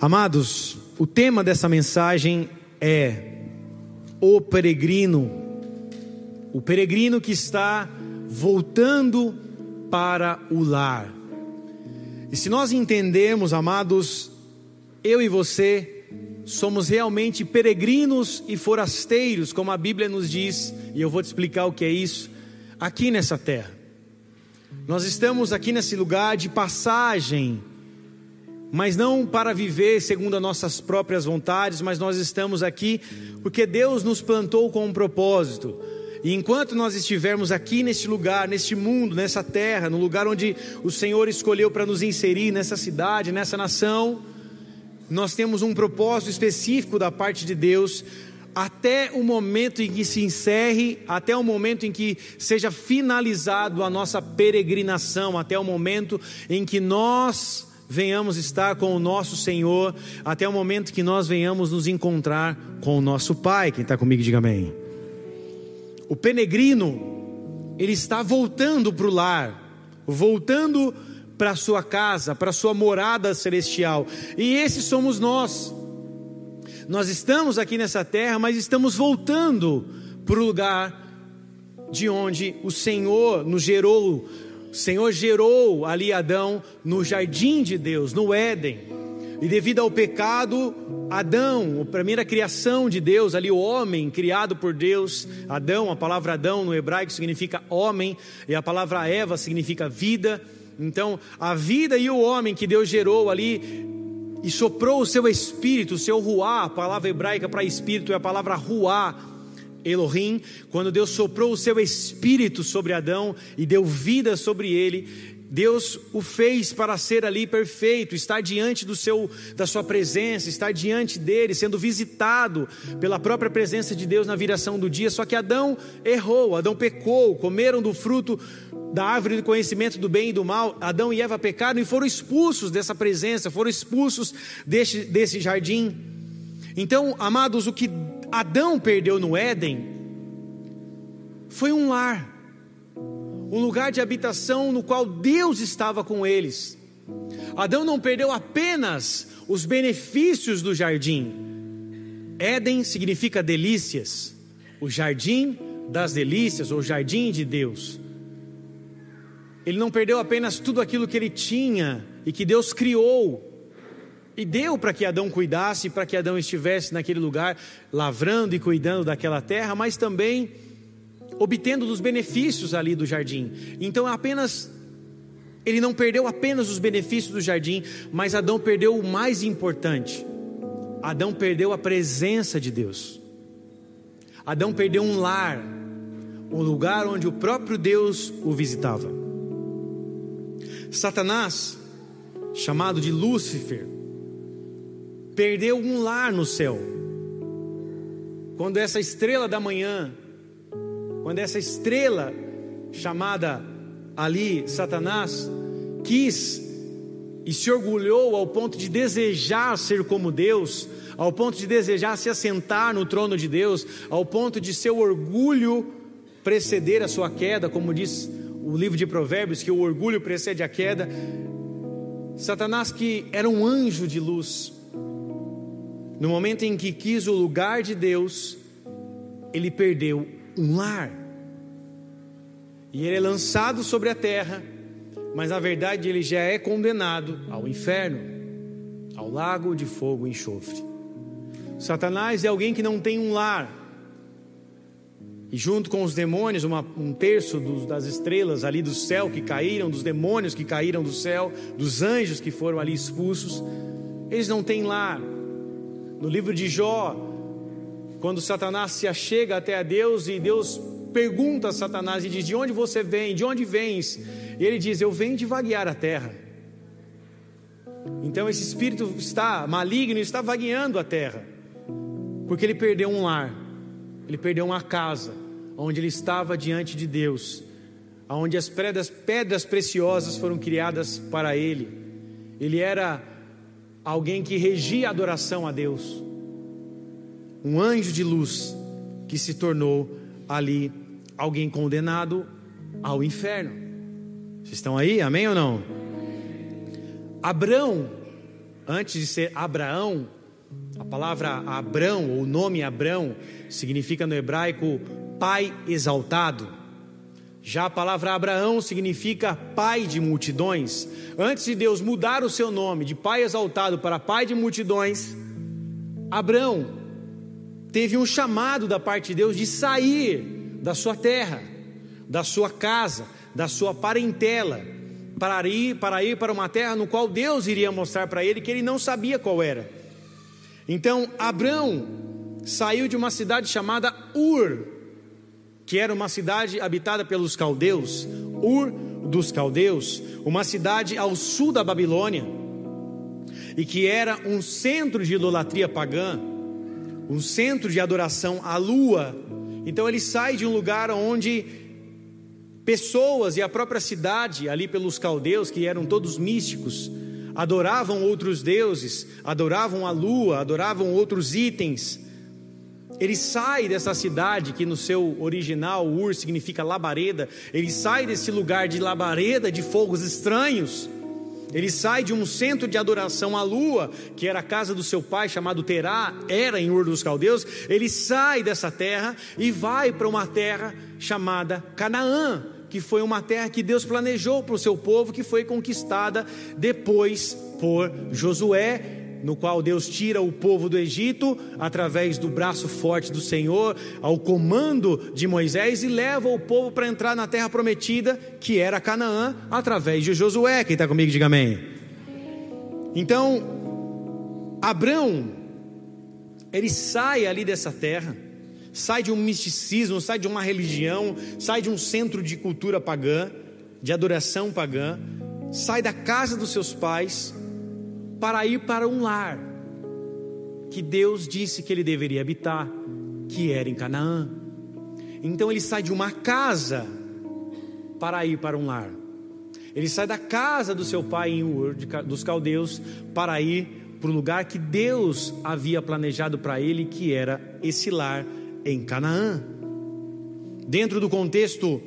Amados, o tema dessa mensagem é o peregrino, o peregrino que está voltando para o lar. E se nós entendermos, amados, eu e você somos realmente peregrinos e forasteiros, como a Bíblia nos diz, e eu vou te explicar o que é isso, aqui nessa terra. Nós estamos aqui nesse lugar de passagem, mas não para viver segundo as nossas próprias vontades, mas nós estamos aqui porque Deus nos plantou com um propósito. E enquanto nós estivermos aqui neste lugar, neste mundo, nessa terra, no lugar onde o Senhor escolheu para nos inserir, nessa cidade, nessa nação, nós temos um propósito específico da parte de Deus até o momento em que se encerre, até o momento em que seja finalizado a nossa peregrinação, até o momento em que nós venhamos estar com o nosso Senhor, até o momento que nós venhamos nos encontrar com o nosso Pai. Quem está comigo, diga amém. O peregrino, ele está voltando para o lar, voltando para a sua casa, para a sua morada celestial, e esses somos nós. Nós estamos aqui nessa terra, mas estamos voltando para o lugar de onde o Senhor nos gerou. Senhor gerou ali Adão no jardim de Deus, no Éden. E devido ao pecado, Adão, a primeira criação de Deus, ali o homem criado por Deus, Adão, a palavra Adão no hebraico significa homem, e a palavra Eva significa vida. Então, a vida e o homem que Deus gerou ali e soprou o seu espírito, o seu ruá, a palavra hebraica para espírito é a palavra ruá, Elohim, quando Deus soprou o seu espírito sobre Adão e deu vida sobre ele, Deus o fez para ser ali perfeito, estar diante do seu, da sua presença, estar diante dele, sendo visitado pela própria presença de Deus na viração do dia. Só que Adão errou, Adão pecou, comeram do fruto da árvore do conhecimento do bem e do mal, Adão e Eva pecaram e foram expulsos dessa presença, foram expulsos desse, desse jardim. Então, amados, o que Adão perdeu no Éden foi um lar, um lugar de habitação no qual Deus estava com eles. Adão não perdeu apenas os benefícios do jardim. Éden significa delícias, o jardim das delícias, ou jardim de Deus. Ele não perdeu apenas tudo aquilo que ele tinha e que Deus criou e deu para que Adão cuidasse, para que Adão estivesse naquele lugar, lavrando e cuidando daquela terra, mas também obtendo dos benefícios ali do jardim. Então, apenas ele não perdeu apenas os benefícios do jardim, mas Adão perdeu o mais importante. Adão perdeu a presença de Deus. Adão perdeu um lar, um lugar onde o próprio Deus o visitava. Satanás, chamado de Lúcifer, perdeu um lar no céu. Quando essa estrela da manhã, quando essa estrela chamada ali Satanás quis e se orgulhou ao ponto de desejar ser como Deus, ao ponto de desejar se assentar no trono de Deus, ao ponto de seu orgulho preceder a sua queda, como diz o livro de Provérbios, que o orgulho precede a queda. Satanás, que era um anjo de luz, no momento em que quis o lugar de Deus, ele perdeu um lar. E ele é lançado sobre a terra, mas na verdade ele já é condenado ao inferno, ao lago de fogo e enxofre. Satanás é alguém que não tem um lar, e junto com os demônios, uma, um terço dos, das estrelas ali do céu que caíram, dos demônios que caíram do céu, dos anjos que foram ali expulsos, eles não têm lar. No livro de Jó, quando Satanás se achega até a Deus e Deus pergunta a Satanás e diz: De onde você vem? De onde vens? E ele diz: Eu venho de vaguear a terra. Então esse espírito está maligno, está vagueando a terra, porque ele perdeu um lar ele perdeu uma casa onde ele estava diante de Deus, onde as pedras, pedras preciosas foram criadas para ele. Ele era alguém que regia a adoração a Deus, um anjo de luz que se tornou ali alguém condenado ao inferno. Vocês estão aí? Amém ou não? Abrão, antes de ser Abraão, a palavra Abrão, ou o nome Abrão, significa no hebraico pai exaltado. Já a palavra Abraão significa pai de multidões. Antes de Deus mudar o seu nome de pai exaltado para pai de multidões, Abraão teve um chamado da parte de Deus de sair da sua terra, da sua casa, da sua parentela, para ir, para ir para uma terra no qual Deus iria mostrar para ele que ele não sabia qual era. Então, Abraão saiu de uma cidade chamada Ur, que era uma cidade habitada pelos caldeus, Ur dos caldeus, uma cidade ao sul da Babilônia, e que era um centro de idolatria pagã um centro de adoração à lua. Então ele sai de um lugar onde pessoas e a própria cidade, ali pelos caldeus, que eram todos místicos, adoravam outros deuses, adoravam a lua, adoravam outros itens. Ele sai dessa cidade que no seu original Ur significa labareda, ele sai desse lugar de labareda de fogos estranhos ele sai de um centro de adoração à lua, que era a casa do seu pai, chamado Terá, era em Ur dos Caldeus. Ele sai dessa terra e vai para uma terra chamada Canaã, que foi uma terra que Deus planejou para o seu povo, que foi conquistada depois por Josué no qual Deus tira o povo do Egito através do braço forte do Senhor, ao comando de Moisés e leva o povo para entrar na terra prometida, que era Canaã, através de Josué. Quem está comigo, diga amém. Então, Abrão, ele sai ali dessa terra, sai de um misticismo, sai de uma religião, sai de um centro de cultura pagã, de adoração pagã, sai da casa dos seus pais para ir para um lar que Deus disse que ele deveria habitar, que era em Canaã. Então ele sai de uma casa para ir para um lar. Ele sai da casa do seu pai em Ur, dos caldeus, para ir para o lugar que Deus havia planejado para ele, que era esse lar em Canaã. Dentro do contexto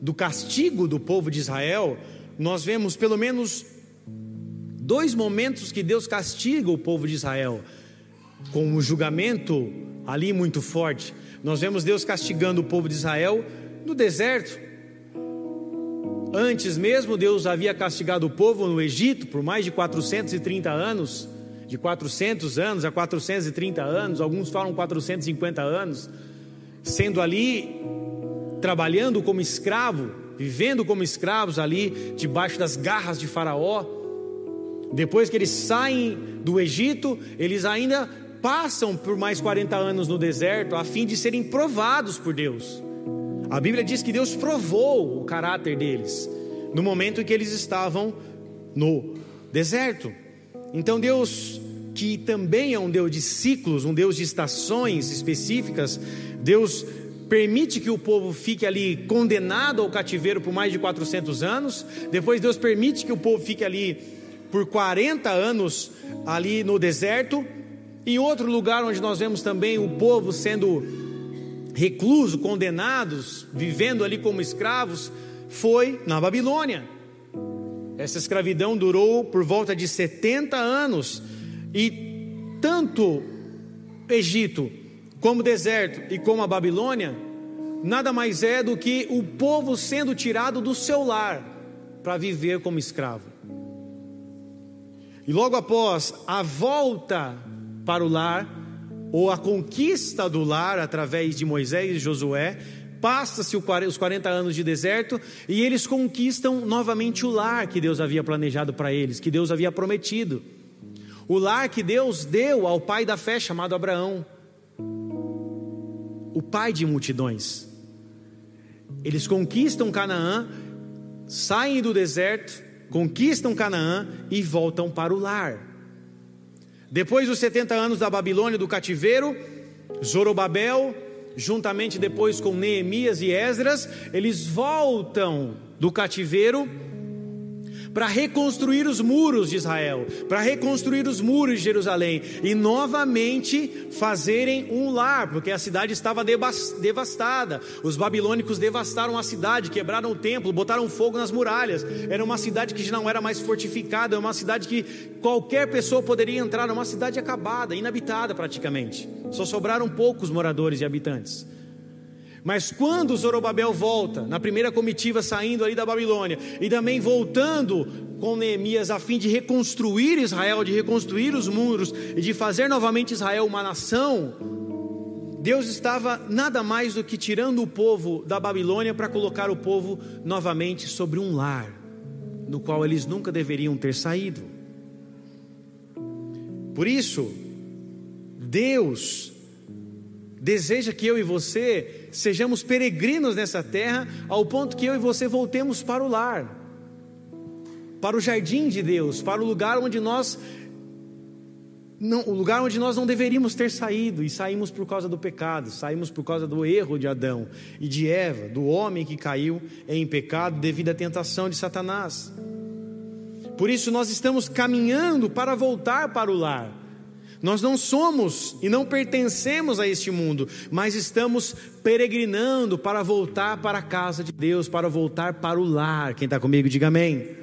do castigo do povo de Israel, nós vemos pelo menos dois momentos que Deus castiga o povo de Israel, com um julgamento ali muito forte. Nós vemos Deus castigando o povo de Israel no deserto. Antes mesmo, Deus havia castigado o povo no Egito por mais de 430 anos, de 400 anos a 430 anos, alguns falam 450 anos, sendo ali trabalhando como escravo, vivendo como escravos ali debaixo das garras de Faraó. Depois que eles saem do Egito, eles ainda passam por mais 40 anos no deserto a fim de serem provados por Deus. A Bíblia diz que Deus provou o caráter deles no momento em que eles estavam no deserto. Então Deus, que também é um Deus de ciclos, um Deus de estações específicas, Deus permite que o povo fique ali condenado ao cativeiro por mais de 400 anos, depois Deus permite que o povo fique ali por 40 anos ali no deserto. Em outro lugar onde nós vemos também o povo sendo recluso, condenados, vivendo ali como escravos, foi na Babilônia. Essa escravidão durou por volta de 70 anos e tanto Egito como deserto e como a Babilônia nada mais é do que o povo sendo tirado do seu lar para viver como escravo. E logo após a volta para o lar, ou a conquista do lar através de Moisés e Josué, passa-se os 40 anos de deserto e eles conquistam novamente o lar que Deus havia planejado para eles, que Deus havia prometido. O lar que Deus deu ao pai da fé chamado Abraão, o pai de multidões. Eles conquistam Canaã, saem do deserto conquistam Canaã e voltam para o lar. Depois dos 70 anos da Babilônia do cativeiro, Zorobabel, juntamente depois com Neemias e Esdras, eles voltam do cativeiro para reconstruir os muros de Israel, para reconstruir os muros de Jerusalém e novamente fazerem um lar, porque a cidade estava devastada. Os babilônicos devastaram a cidade, quebraram o templo, botaram fogo nas muralhas. Era uma cidade que não era mais fortificada, era uma cidade que qualquer pessoa poderia entrar, era uma cidade acabada, inabitada praticamente. Só sobraram poucos moradores e habitantes. Mas quando Zorobabel volta, na primeira comitiva saindo ali da Babilônia, e também voltando com Neemias a fim de reconstruir Israel, de reconstruir os muros e de fazer novamente Israel uma nação, Deus estava nada mais do que tirando o povo da Babilônia para colocar o povo novamente sobre um lar, no qual eles nunca deveriam ter saído. Por isso, Deus deseja que eu e você sejamos peregrinos nessa terra, ao ponto que eu e você voltemos para o lar, para o jardim de Deus, para o lugar onde nós não, o lugar onde nós não deveríamos ter saído e saímos por causa do pecado, saímos por causa do erro de Adão e de Eva, do homem que caiu em pecado devido à tentação de Satanás. Por isso nós estamos caminhando para voltar para o lar. Nós não somos e não pertencemos a este mundo, mas estamos peregrinando para voltar para a casa de Deus, para voltar para o lar. Quem está comigo, diga amém.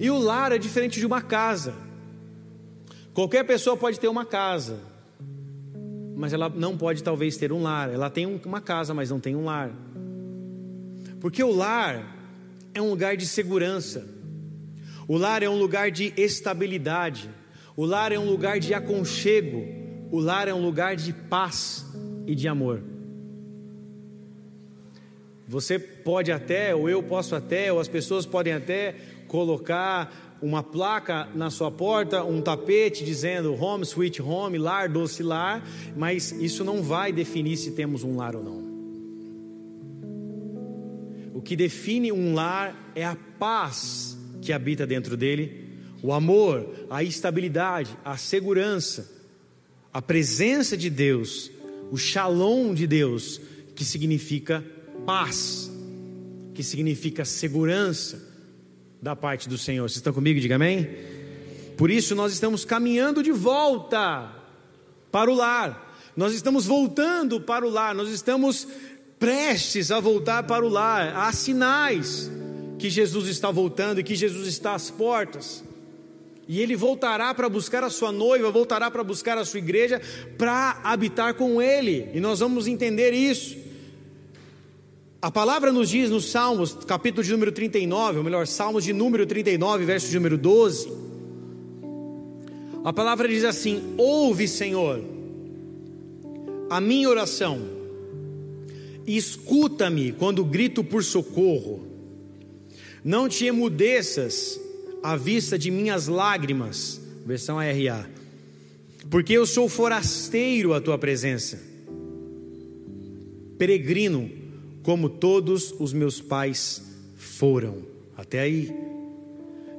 E o lar é diferente de uma casa. Qualquer pessoa pode ter uma casa, mas ela não pode talvez ter um lar. Ela tem uma casa, mas não tem um lar. Porque o lar é um lugar de segurança, o lar é um lugar de estabilidade. O lar é um lugar de aconchego, o lar é um lugar de paz e de amor. Você pode até, ou eu posso até, ou as pessoas podem até colocar uma placa na sua porta, um tapete dizendo home sweet home, lar doce lar, mas isso não vai definir se temos um lar ou não. O que define um lar é a paz que habita dentro dele o amor, a estabilidade, a segurança, a presença de Deus, o shalom de Deus, que significa paz, que significa segurança da parte do Senhor. Vocês estão comigo? Diga amém. Por isso nós estamos caminhando de volta para o lar. Nós estamos voltando para o lar, nós estamos prestes a voltar para o lar. Há sinais que Jesus está voltando e que Jesus está às portas. E ele voltará para buscar a sua noiva, voltará para buscar a sua igreja, para habitar com ele. E nós vamos entender isso. A palavra nos diz nos Salmos, capítulo de número 39, ou melhor, Salmos de número 39, verso de número 12. A palavra diz assim: Ouve, Senhor, a minha oração, escuta-me quando grito por socorro. Não te emudeças à vista de minhas lágrimas. Versão RA. Porque eu sou forasteiro à tua presença, peregrino, como todos os meus pais foram. Até aí.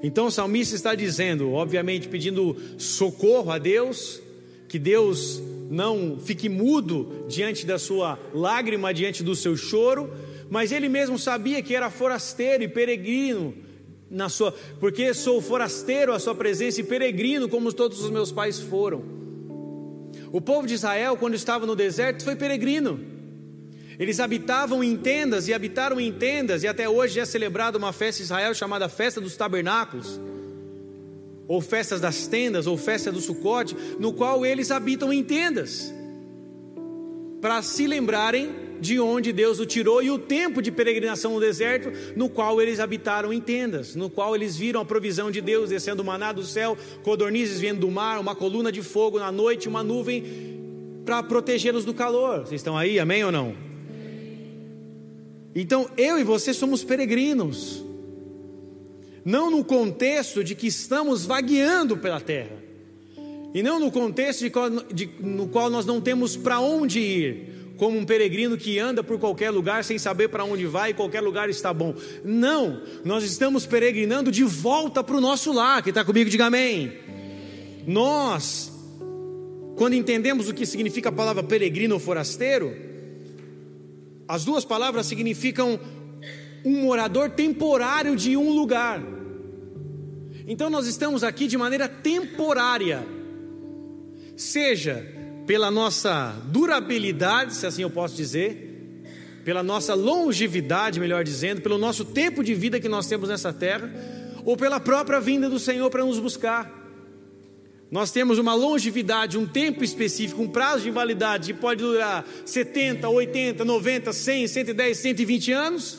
Então o salmista está dizendo, obviamente pedindo socorro a Deus, que Deus não fique mudo diante da sua lágrima, diante do seu choro, mas ele mesmo sabia que era forasteiro e peregrino na sua, porque sou forasteiro à sua presença e peregrino como todos os meus pais foram. O povo de Israel, quando estava no deserto, foi peregrino. Eles habitavam em tendas e habitaram em tendas, e até hoje é celebrada uma festa em Israel chamada Festa dos Tabernáculos, ou Festas das Tendas, ou Festa do Sucote, no qual eles habitam em tendas, para se lembrarem de onde Deus o tirou e o tempo de peregrinação no deserto, no qual eles habitaram em tendas, no qual eles viram a provisão de Deus descendo maná do céu, codornizes vindo do mar, uma coluna de fogo na noite, uma nuvem para protegê-los do calor. Vocês estão aí, amém ou não? Então eu e você somos peregrinos, não no contexto de que estamos vagueando pela terra, e não no contexto de, de, no qual nós não temos para onde ir, como um peregrino que anda por qualquer lugar sem saber para onde vai e qualquer lugar está bom. Não, nós estamos peregrinando de volta para o nosso lar. Que está comigo, diga amém. Nós, quando entendemos o que significa a palavra peregrino ou forasteiro, as duas palavras significam um morador temporário de um lugar. Então nós estamos aqui de maneira temporária, seja pela nossa durabilidade, se assim eu posso dizer, pela nossa longevidade, melhor dizendo, pelo nosso tempo de vida que nós temos nessa terra, ou pela própria vinda do Senhor para nos buscar. Nós temos uma longevidade, um tempo específico, um prazo de validade que pode durar 70, 80, 90, 100, 110, 120 anos.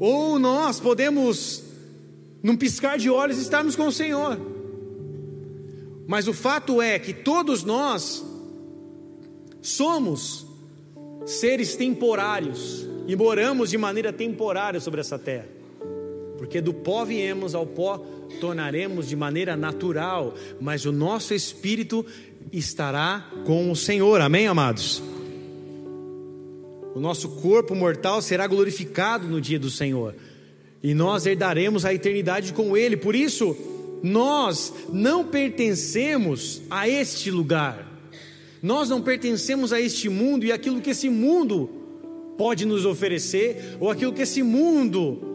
Ou nós podemos, num piscar de olhos, estarmos com o Senhor. Mas o fato é que todos nós somos seres temporários e moramos de maneira temporária sobre essa terra. Porque do pó viemos, ao pó tornaremos de maneira natural, mas o nosso espírito estará com o Senhor. Amém, amados? O nosso corpo mortal será glorificado no dia do Senhor. E nós herdaremos a eternidade com ele. Por isso, nós não pertencemos a este lugar. Nós não pertencemos a este mundo e aquilo que esse mundo pode nos oferecer, ou aquilo que esse mundo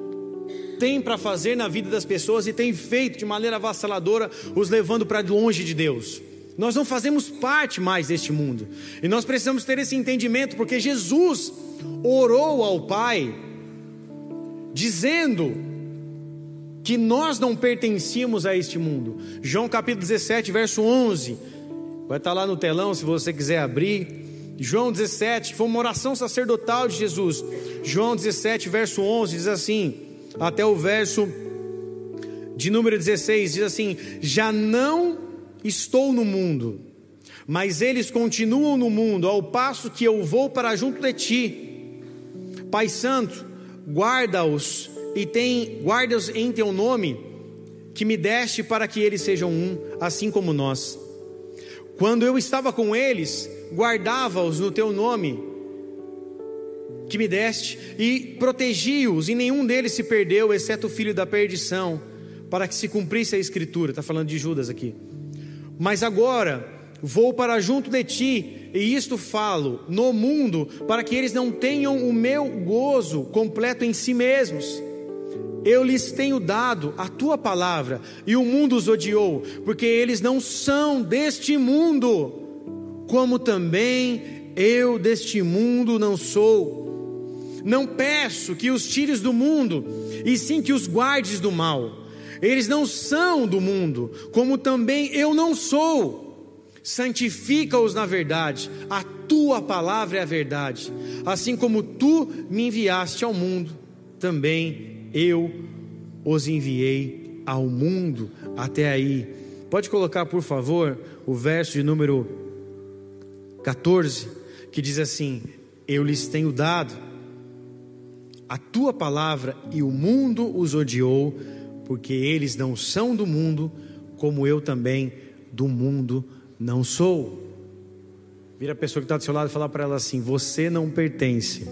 tem para fazer na vida das pessoas e tem feito de maneira avassaladora, os levando para longe de Deus. Nós não fazemos parte mais deste mundo, e nós precisamos ter esse entendimento, porque Jesus orou ao Pai, dizendo que nós não pertencíamos a este mundo. João capítulo 17, verso 11 Vai estar lá no telão se você quiser abrir. João 17, foi uma oração sacerdotal de Jesus. João 17, verso 11 diz assim, até o verso de número 16 diz assim: Já não estou no mundo, mas eles continuam no mundo, ao passo que eu vou para junto de ti. Pai Santo, guarda-os e tem guarda-os em teu nome, que me deste para que eles sejam um, assim como nós. Quando eu estava com eles, guardava-os no teu nome que me deste e protegi-os, e nenhum deles se perdeu, exceto o filho da perdição, para que se cumprisse a escritura. Está falando de Judas aqui. Mas agora vou para junto de ti, e isto falo no mundo, para que eles não tenham o meu gozo completo em si mesmos. Eu lhes tenho dado a tua palavra, e o mundo os odiou, porque eles não são deste mundo, como também eu deste mundo não sou. Não peço que os tires do mundo, e sim que os guardes do mal. Eles não são do mundo, como também eu não sou. Santifica-os na verdade, a tua palavra é a verdade. Assim como tu me enviaste ao mundo, também eu os enviei ao mundo. Até aí. Pode colocar, por favor, o verso de número 14, que diz assim: Eu lhes tenho dado a tua palavra e o mundo os odiou, porque eles não são do mundo, como eu também do mundo não sou. Vira a pessoa que está do seu lado e fala para ela assim: Você não pertence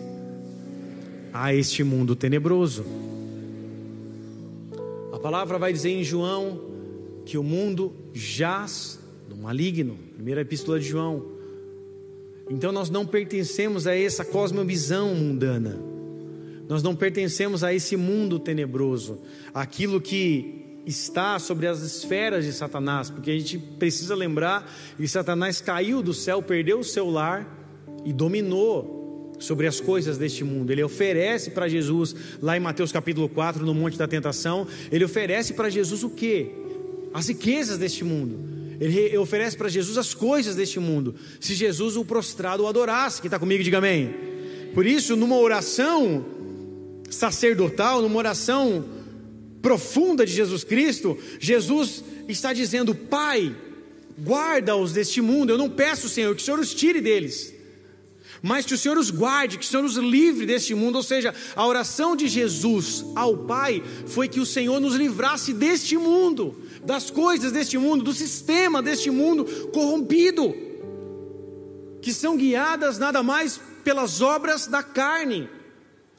a este mundo tenebroso palavra vai dizer em João que o mundo jaz no maligno, primeira epístola de João. Então nós não pertencemos a essa cosmovisão mundana. Nós não pertencemos a esse mundo tenebroso, aquilo que está sobre as esferas de Satanás, porque a gente precisa lembrar que Satanás caiu do céu, perdeu o seu lar e dominou sobre as coisas deste mundo. Ele oferece para Jesus, lá em Mateus capítulo 4, no Monte da Tentação, ele oferece para Jesus o que? As riquezas deste mundo. Ele oferece para Jesus as coisas deste mundo. Se Jesus o prostrado o adorasse, quem está comigo, diga amém. Por isso, numa oração sacerdotal, numa oração profunda de Jesus Cristo, Jesus está dizendo: Pai, guarda-os deste mundo. Eu não peço, Senhor, que o Senhor os tire deles mas que o Senhor os guarde, que o Senhor nos livre deste mundo. Ou seja, a oração de Jesus ao Pai foi que o Senhor nos livrasse deste mundo, das coisas deste mundo, do sistema deste mundo corrompido, que são guiadas nada mais pelas obras da carne.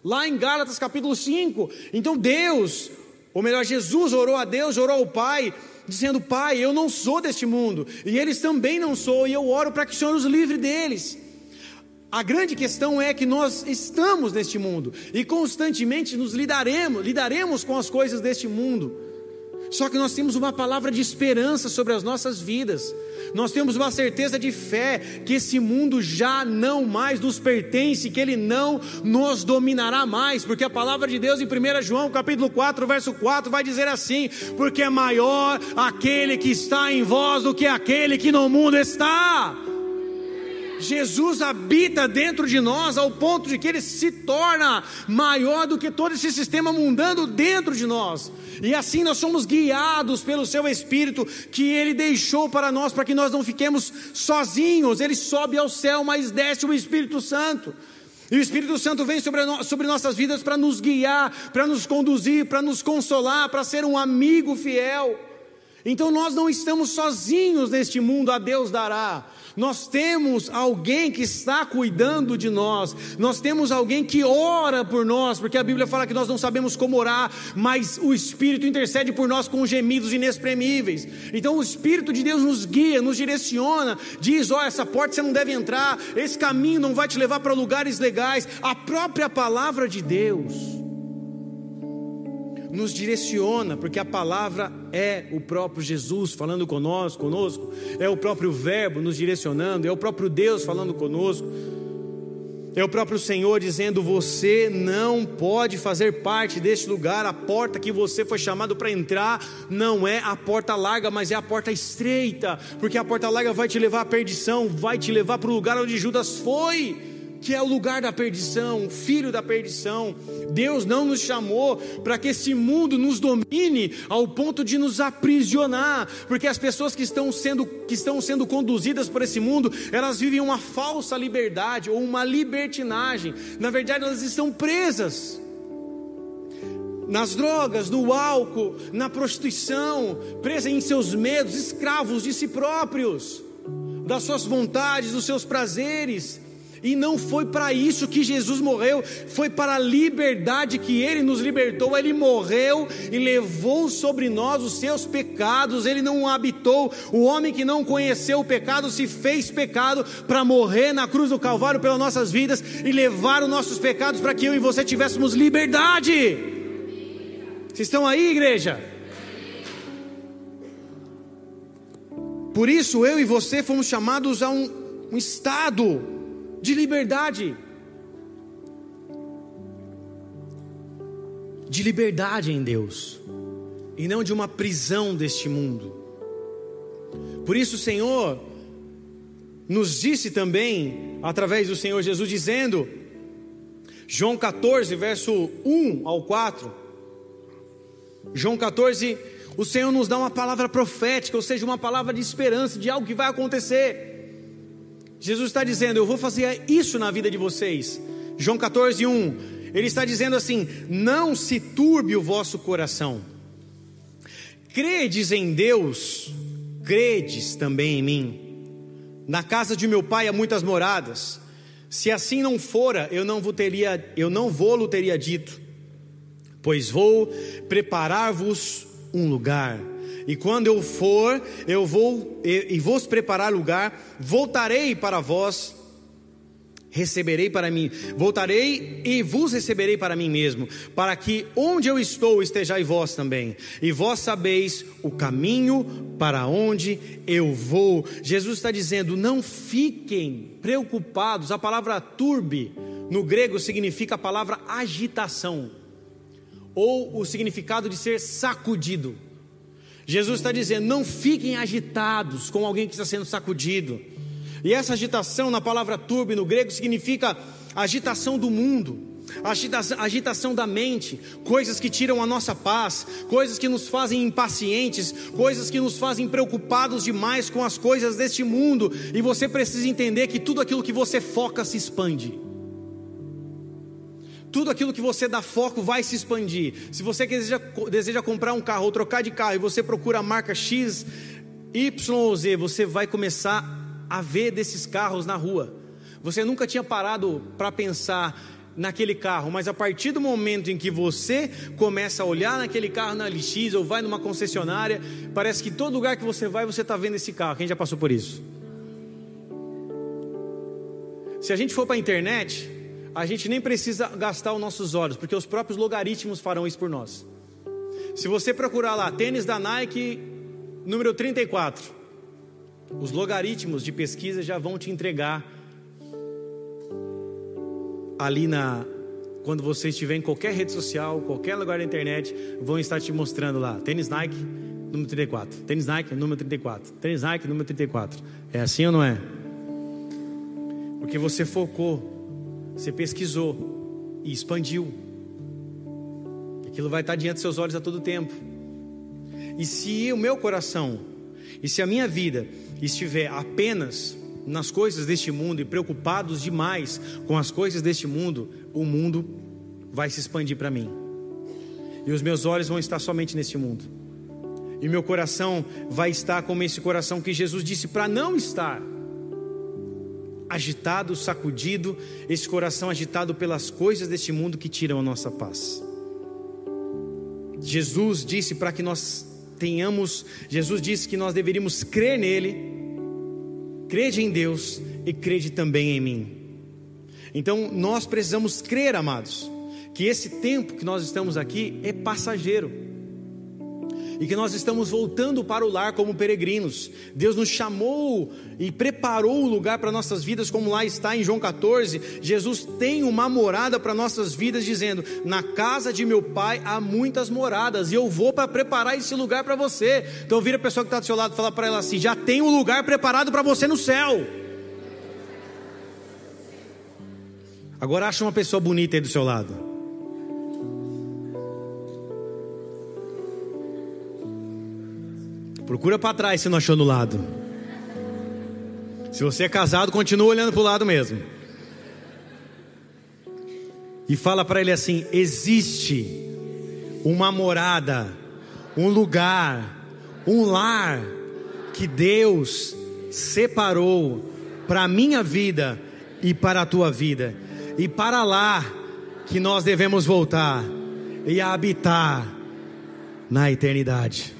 Lá em Gálatas capítulo 5. Então Deus, ou melhor, Jesus orou a Deus, orou ao Pai, dizendo: Pai, eu não sou deste mundo, e eles também não são, e eu oro para que o Senhor nos livre deles. A grande questão é que nós estamos neste mundo e constantemente nos lidaremos, lidaremos com as coisas deste mundo. Só que nós temos uma palavra de esperança sobre as nossas vidas. Nós temos uma certeza de fé que esse mundo já não mais nos pertence, que ele não nos dominará mais, porque a palavra de Deus em 1 João, capítulo 4, verso 4 vai dizer assim: "Porque é maior aquele que está em vós do que aquele que no mundo está". Jesus habita dentro de nós ao ponto de que ele se torna maior do que todo esse sistema mundano dentro de nós. E assim nós somos guiados pelo seu Espírito que ele deixou para nós, para que nós não fiquemos sozinhos. Ele sobe ao céu, mas desce o Espírito Santo. E o Espírito Santo vem sobre, no, sobre nossas vidas para nos guiar, para nos conduzir, para nos consolar, para ser um amigo fiel. Então nós não estamos sozinhos neste mundo, a Deus dará. Nós temos alguém que está cuidando de nós, nós temos alguém que ora por nós, porque a Bíblia fala que nós não sabemos como orar, mas o Espírito intercede por nós com gemidos inexprimíveis. Então o Espírito de Deus nos guia, nos direciona, diz: ó, oh, essa porta você não deve entrar, esse caminho não vai te levar para lugares legais. A própria palavra de Deus nos direciona, porque a palavra é o próprio Jesus falando conosco, conosco, é o próprio Verbo nos direcionando, é o próprio Deus falando conosco. É o próprio Senhor dizendo: Você não pode fazer parte deste lugar. A porta que você foi chamado para entrar não é a porta larga, mas é a porta estreita. Porque a porta larga vai te levar à perdição, vai te levar para o lugar onde Judas foi que é o lugar da perdição, o filho da perdição. Deus não nos chamou para que esse mundo nos domine ao ponto de nos aprisionar, porque as pessoas que estão sendo que estão sendo conduzidas por esse mundo, elas vivem uma falsa liberdade ou uma libertinagem. Na verdade, elas estão presas nas drogas, no álcool, na prostituição, presas em seus medos, escravos de si próprios, das suas vontades, dos seus prazeres. E não foi para isso que Jesus morreu, foi para a liberdade que ele nos libertou. Ele morreu e levou sobre nós os seus pecados. Ele não habitou. O homem que não conheceu o pecado se fez pecado para morrer na cruz do Calvário pelas nossas vidas e levar os nossos pecados para que eu e você tivéssemos liberdade. Vocês estão aí, igreja? Por isso eu e você fomos chamados a um, um estado de liberdade. De liberdade em Deus, e não de uma prisão deste mundo. Por isso, o Senhor nos disse também, através do Senhor Jesus, dizendo, João 14, verso 1 ao 4. João 14, o Senhor nos dá uma palavra profética, ou seja, uma palavra de esperança, de algo que vai acontecer. Jesus está dizendo: Eu vou fazer isso na vida de vocês. João 14, 1. Ele está dizendo assim: Não se turbe o vosso coração. Credes em Deus, credes também em mim. Na casa de meu pai há muitas moradas. Se assim não fora, eu não vos teria, eu não vou-lo teria dito. Pois vou preparar-vos um lugar. E quando eu for, eu vou e, vos preparar lugar, voltarei para vós, receberei para mim, voltarei e vos receberei para mim mesmo, para que onde eu estou estejais vós também, e vós sabeis o caminho para onde eu vou. Jesus está dizendo: não fiquem preocupados. A palavra turbe no grego significa a palavra agitação, ou o significado de ser sacudido. Jesus está dizendo: não fiquem agitados com alguém que está sendo sacudido. E essa agitação, na palavra turbe no grego, significa agitação do mundo, agitação, agitação da mente, coisas que tiram a nossa paz, coisas que nos fazem impacientes, coisas que nos fazem preocupados demais com as coisas deste mundo. E você precisa entender que tudo aquilo que você foca se expande tudo aquilo que você dá foco vai se expandir. Se você deseja, deseja comprar um carro ou trocar de carro e você procura a marca X, Y ou Z, você vai começar a ver desses carros na rua. Você nunca tinha parado para pensar naquele carro, mas a partir do momento em que você começa a olhar naquele carro na LX ou vai numa concessionária, parece que todo lugar que você vai você está vendo esse carro. Quem já passou por isso? Se a gente for para a internet, a gente nem precisa gastar os nossos olhos, porque os próprios logaritmos farão isso por nós. Se você procurar lá, tênis da Nike, número 34, os logaritmos de pesquisa já vão te entregar ali na quando você estiver em qualquer rede social, qualquer lugar da internet, vão estar te mostrando lá, tênis Nike, número 34. Tênis Nike, número 34. Tênis Nike, número 34. É assim ou não é? Porque você focou, você pesquisou e expandiu. Aquilo vai estar diante dos seus olhos a todo tempo. E se o meu coração e se a minha vida estiver apenas nas coisas deste mundo e preocupados demais com as coisas deste mundo, o mundo vai se expandir para mim. E os meus olhos vão estar somente neste mundo. E meu coração vai estar como esse coração que Jesus disse para não estar agitado, sacudido, esse coração agitado pelas coisas deste mundo que tiram a nossa paz. Jesus disse para que nós tenhamos, Jesus disse que nós deveríamos crer nele, crede em Deus e crede também em mim. Então nós precisamos crer, amados, que esse tempo que nós estamos aqui é passageiro e que nós estamos voltando para o lar como peregrinos. Deus nos chamou e preparou o lugar para nossas vidas, como lá está em João 14. Jesus tem uma morada para nossas vidas, dizendo: Na casa de meu pai há muitas moradas, e eu vou para preparar esse lugar para você. Então, vira a pessoa que está do seu lado e fala para ela assim: Já tem um lugar preparado para você no céu. Agora acha uma pessoa bonita aí do seu lado. Procura para trás se não achou no lado. Se você é casado, continua olhando para o lado mesmo. E fala para ele assim: existe uma morada, um lugar, um lar que Deus separou para a minha vida e para a tua vida, e para lá que nós devemos voltar e habitar na eternidade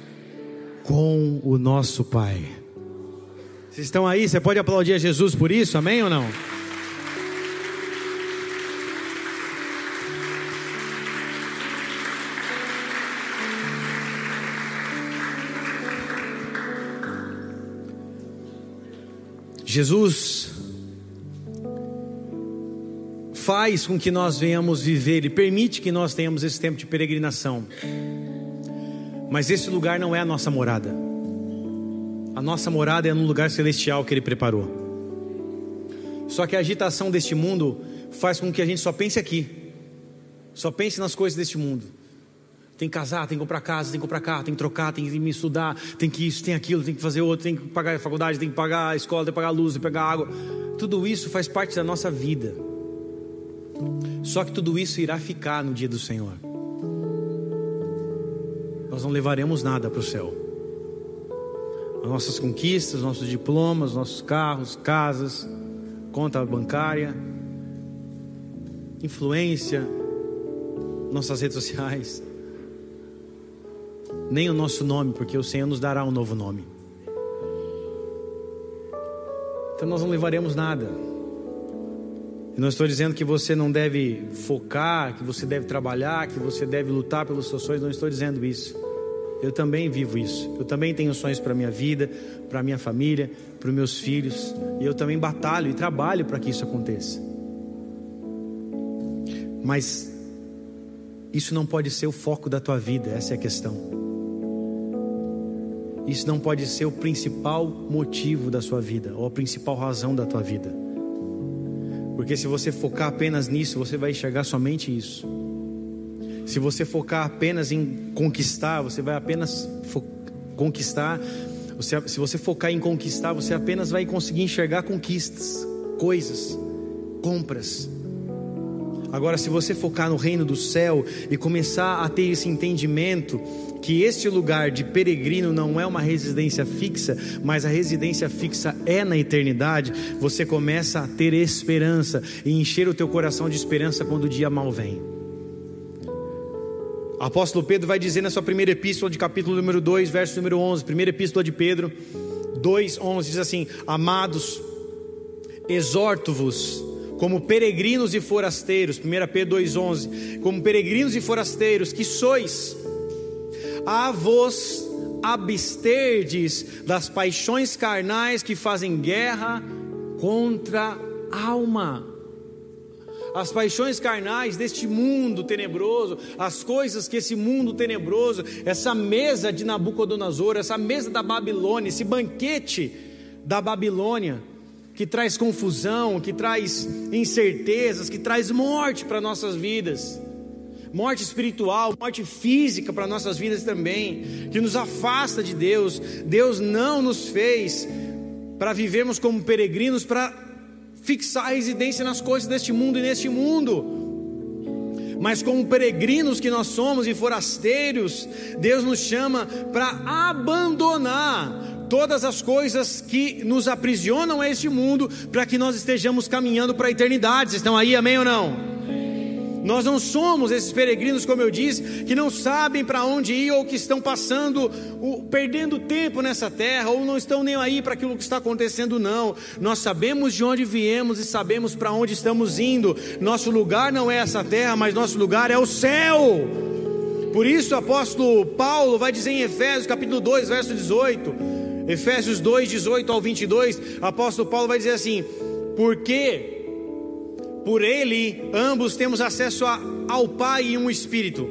com o nosso Pai. Vocês estão aí? Você pode aplaudir a Jesus por isso? Amém ou não? Jesus faz com que nós venhamos viver, Ele permite que nós tenhamos esse tempo de peregrinação. Mas esse lugar não é a nossa morada. A nossa morada é no lugar celestial que Ele preparou. Só que a agitação deste mundo faz com que a gente só pense aqui, só pense nas coisas deste mundo. Tem que casar, tem que comprar casa, tem que comprar carro, tem que trocar, tem que me estudar, tem que isso, tem aquilo, tem que fazer outro, tem que pagar a faculdade, tem que pagar a escola, tem que pagar a luz, tem que pagar a água. Tudo isso faz parte da nossa vida. Só que tudo isso irá ficar no dia do Senhor nós não levaremos nada para o céu. As nossas conquistas, nossos diplomas, nossos carros, casas, conta bancária, influência, nossas redes sociais, nem o nosso nome, porque o Senhor nos dará um novo nome. Então nós não levaremos nada. E não estou dizendo que você não deve focar, que você deve trabalhar, que você deve lutar pelos seus sonhos, não estou dizendo isso. Eu também vivo isso. Eu também tenho sonhos para minha vida, para minha família, para os meus filhos, e eu também batalho e trabalho para que isso aconteça. Mas isso não pode ser o foco da tua vida, essa é a questão. Isso não pode ser o principal motivo da sua vida, ou a principal razão da tua vida. Porque se você focar apenas nisso, você vai enxergar somente isso. Se você focar apenas em conquistar, você vai apenas conquistar. Você, se você focar em conquistar, você apenas vai conseguir enxergar conquistas, coisas, compras. Agora, se você focar no reino do céu e começar a ter esse entendimento que este lugar de peregrino não é uma residência fixa, mas a residência fixa é na eternidade, você começa a ter esperança e encher o teu coração de esperança quando o dia mal vem. O apóstolo Pedro vai dizer na sua primeira epístola, de capítulo número 2, verso número 11, primeira epístola de Pedro 2, 11, diz assim: Amados, exorto-vos como peregrinos e forasteiros, 1 Pedro 2,11, como peregrinos e forasteiros que sois, a vos absterdes das paixões carnais que fazem guerra contra a alma as paixões carnais deste mundo tenebroso, as coisas que esse mundo tenebroso, essa mesa de Nabucodonosor, essa mesa da Babilônia, esse banquete da Babilônia, que traz confusão, que traz incertezas, que traz morte para nossas vidas. Morte espiritual, morte física para nossas vidas também, que nos afasta de Deus. Deus não nos fez para vivermos como peregrinos, para fixar a residência nas coisas deste mundo e neste mundo. Mas como peregrinos que nós somos e forasteiros, Deus nos chama para abandonar todas as coisas que nos aprisionam a este mundo, para que nós estejamos caminhando para a eternidade. Vocês estão aí, amém ou não? Nós não somos esses peregrinos, como eu disse, que não sabem para onde ir ou que estão passando, perdendo tempo nessa terra, ou não estão nem aí para aquilo que está acontecendo, não. Nós sabemos de onde viemos e sabemos para onde estamos indo. Nosso lugar não é essa terra, mas nosso lugar é o céu. Por isso o apóstolo Paulo vai dizer em Efésios capítulo 2, verso 18, Efésios 2, 18 ao 22, o apóstolo Paulo vai dizer assim: porque por ele, ambos temos acesso a, ao Pai em um espírito.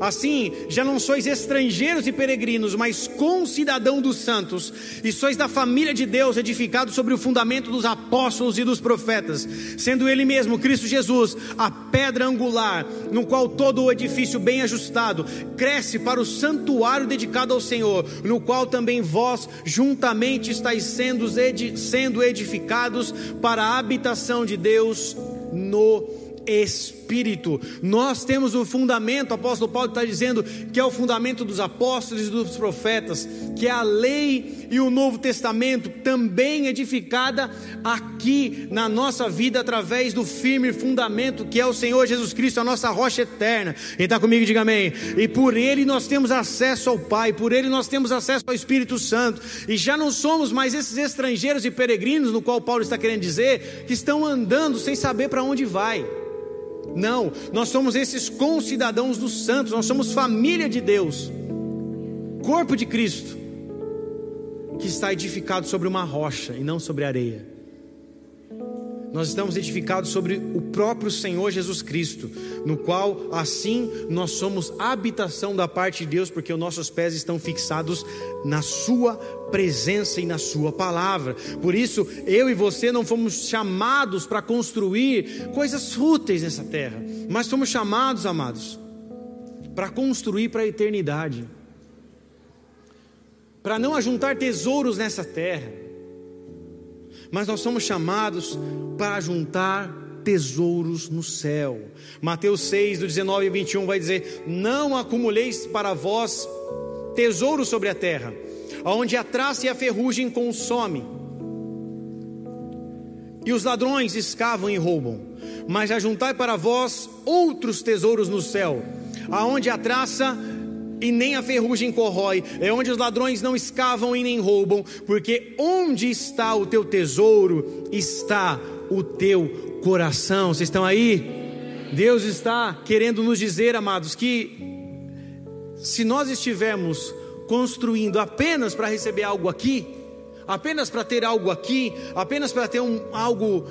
Assim, já não sois estrangeiros e peregrinos, mas concidadão dos santos, e sois da família de Deus, edificados sobre o fundamento dos apóstolos e dos profetas, sendo Ele mesmo, Cristo Jesus, a pedra angular, no qual todo o edifício bem ajustado cresce para o santuário dedicado ao Senhor, no qual também vós juntamente estáis sendo edificados para a habitação de Deus no Espírito. Nós temos o fundamento, o apóstolo Paulo está dizendo que é o fundamento dos apóstolos e dos profetas, que é a lei e o Novo Testamento, também edificada aqui na nossa vida através do firme fundamento que é o Senhor Jesus Cristo, a nossa rocha eterna. Quem está comigo, diga amém. E por Ele nós temos acesso ao Pai, por Ele nós temos acesso ao Espírito Santo, e já não somos mais esses estrangeiros e peregrinos, no qual Paulo está querendo dizer, que estão andando sem saber para onde vai. Não, nós somos esses concidadãos dos santos, nós somos família de Deus, corpo de Cristo, que está edificado sobre uma rocha e não sobre areia. Nós estamos edificados sobre o próprio Senhor Jesus Cristo, no qual assim nós somos habitação da parte de Deus, porque os nossos pés estão fixados na Sua presença e na Sua palavra. Por isso, eu e você não fomos chamados para construir coisas fúteis nessa terra, mas fomos chamados, amados, para construir para a eternidade, para não ajuntar tesouros nessa terra mas nós somos chamados para juntar tesouros no céu. Mateus 6, do 19 e 21 vai dizer: Não acumuleis para vós tesouros sobre a terra, onde a traça e a ferrugem consomem, e os ladrões escavam e roubam, mas ajuntai para vós outros tesouros no céu, aonde a traça e nem a ferrugem corrói, é onde os ladrões não escavam e nem roubam, porque onde está o teu tesouro, está o teu coração. Vocês estão aí? Deus está querendo nos dizer, amados, que se nós estivermos construindo apenas para receber algo aqui, apenas para ter algo aqui, apenas para ter um, algo